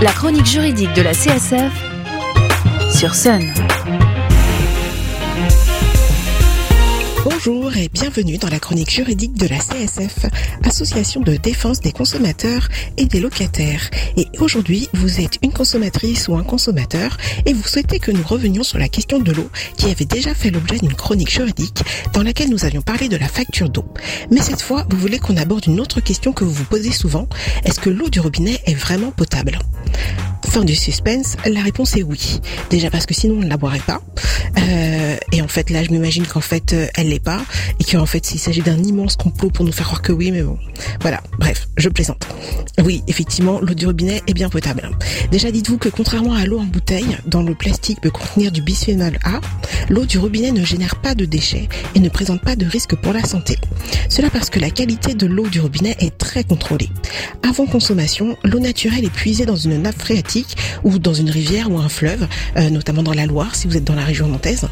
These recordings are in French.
La chronique juridique de la CSF sur Sun. Bonjour et bienvenue dans la chronique juridique de la CSF, Association de défense des consommateurs et des locataires. Et aujourd'hui, vous êtes une consommatrice ou un consommateur et vous souhaitez que nous revenions sur la question de l'eau qui avait déjà fait l'objet d'une chronique juridique dans laquelle nous avions parlé de la facture d'eau. Mais cette fois, vous voulez qu'on aborde une autre question que vous vous posez souvent. Est-ce que l'eau du robinet est vraiment potable? Fin du suspense, la réponse est oui. Déjà parce que sinon on ne la boirait pas. Euh, et en fait là je m'imagine qu'en fait euh, elle l'est pas et qu'en fait il s'agit d'un immense complot pour nous faire croire que oui mais bon. Voilà, bref, je plaisante. Oui, effectivement, l'eau du robinet est bien potable. Déjà dites-vous que contrairement à l'eau en bouteille, dont le plastique peut contenir du bisphénol A, l'eau du robinet ne génère pas de déchets et ne présente pas de risque pour la santé. Cela parce que la qualité de l'eau du robinet est très contrôlée. Avant consommation, l'eau naturelle est puisée dans une nappe phréatique ou dans une rivière ou un fleuve, euh, notamment dans la Loire si vous êtes dans la région nantaise.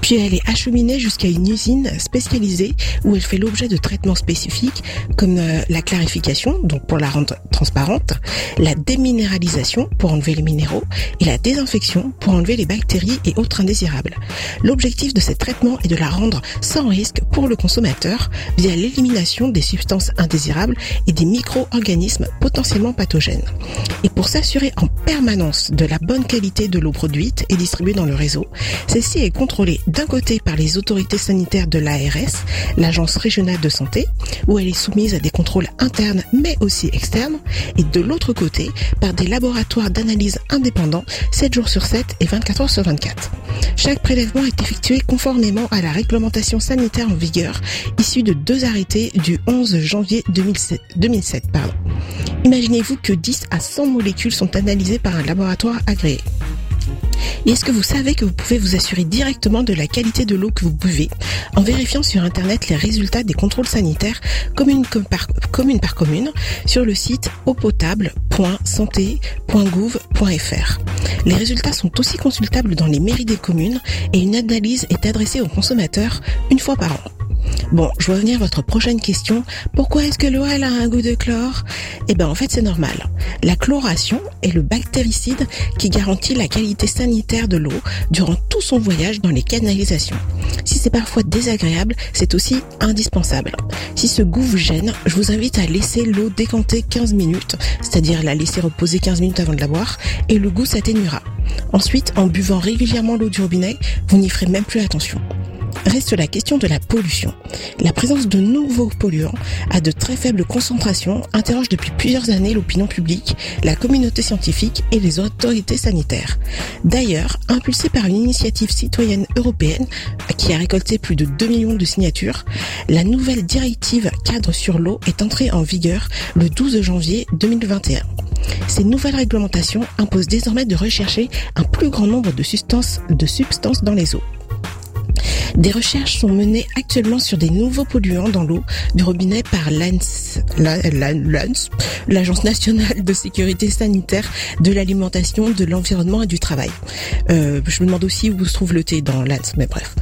Puis elle est acheminée jusqu'à une usine spécialisée où elle fait l'objet de traitements spécifiques comme euh, la clarification, donc pour la rendre transparente, la déminéralisation pour enlever les minéraux et la désinfection pour enlever les bactéries et autres indésirables. L'objectif de ces traitements est de la rendre sans risque pour le consommateur via l'élimination des substances indésirables et des micro-organismes potentiellement pathogènes. Et pour s'assurer en permanence de la bonne qualité de l'eau produite et distribuée dans le réseau, celle-ci est contrôlée d'un côté par les autorités sanitaires de l'ARS, l'Agence régionale de santé, où elle est soumise à des contrôles internes mais aussi externes, et de l'autre côté par des laboratoires d'analyse indépendants 7 jours sur 7 et 24 heures sur 24. Chaque prélèvement est effectué conformément à la réglementation sanitaire en vigueur issue de deux arrêtés du 11 janvier 2007. 2007 pardon. Imaginez-vous que 10 à 100 molécules sont analysées par un laboratoire agréé. Et est-ce que vous savez que vous pouvez vous assurer directement de la qualité de l'eau que vous buvez en vérifiant sur Internet les résultats des contrôles sanitaires commune par commune, sur le site eaupotable.santé.gouv.fr. Les résultats sont aussi consultables dans les mairies des communes et une analyse est adressée aux consommateurs une fois par an. Bon, je vois venir votre prochaine question. Pourquoi est-ce que l'eau a un goût de chlore? Eh bien, en fait, c'est normal. La chloration est le bactéricide qui garantit la qualité sanitaire de l'eau durant tout son voyage dans les canalisations. Si c'est parfois désagréable, c'est aussi indispensable. Si ce goût vous gêne, je vous invite à laisser l'eau décanter 15 minutes, c'est-à-dire la laisser reposer 15 minutes avant de la boire, et le goût s'atténuera. Ensuite, en buvant régulièrement l'eau du robinet, vous n'y ferez même plus attention reste la question de la pollution. La présence de nouveaux polluants à de très faibles concentrations interroge depuis plusieurs années l'opinion publique, la communauté scientifique et les autorités sanitaires. D'ailleurs, impulsée par une initiative citoyenne européenne qui a récolté plus de 2 millions de signatures, la nouvelle directive cadre sur l'eau est entrée en vigueur le 12 janvier 2021. Ces nouvelles réglementations imposent désormais de rechercher un plus grand nombre de substances, de substances dans les eaux. Des recherches sont menées actuellement sur des nouveaux polluants dans l'eau du robinet par l'ANS, l'Agence nationale de sécurité sanitaire de l'alimentation, de l'environnement et du travail. Euh, je me demande aussi où se trouve le thé dans l'ANS, mais bref.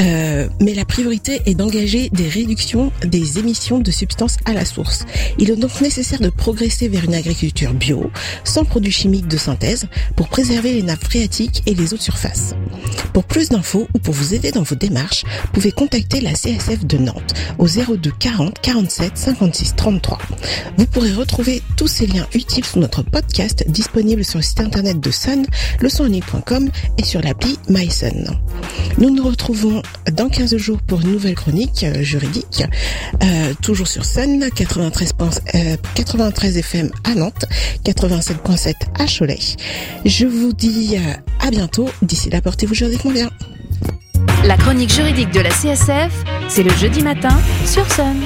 Euh, mais la priorité est d'engager des réductions des émissions de substances à la source. Il est donc nécessaire de progresser vers une agriculture bio, sans produits chimiques de synthèse, pour préserver les nappes phréatiques et les eaux de surface. Pour plus d'infos ou pour vous aider dans vos démarches, vous pouvez contacter la CSF de Nantes au 02 40 47 56 33. Vous pourrez retrouver tous ces liens utiles sur notre podcast disponible sur le site internet de Sun, leçonligne.com et sur l'appli MySun. Nous nous retrouvons dans 15 jours pour une nouvelle chronique euh, juridique, euh, toujours sur Sun, 93, 93 FM à Nantes, 87.7 à Cholet. Je vous dis euh, à bientôt. D'ici là, portez-vous juridiquement bien. La chronique juridique de la CSF, c'est le jeudi matin sur Sun.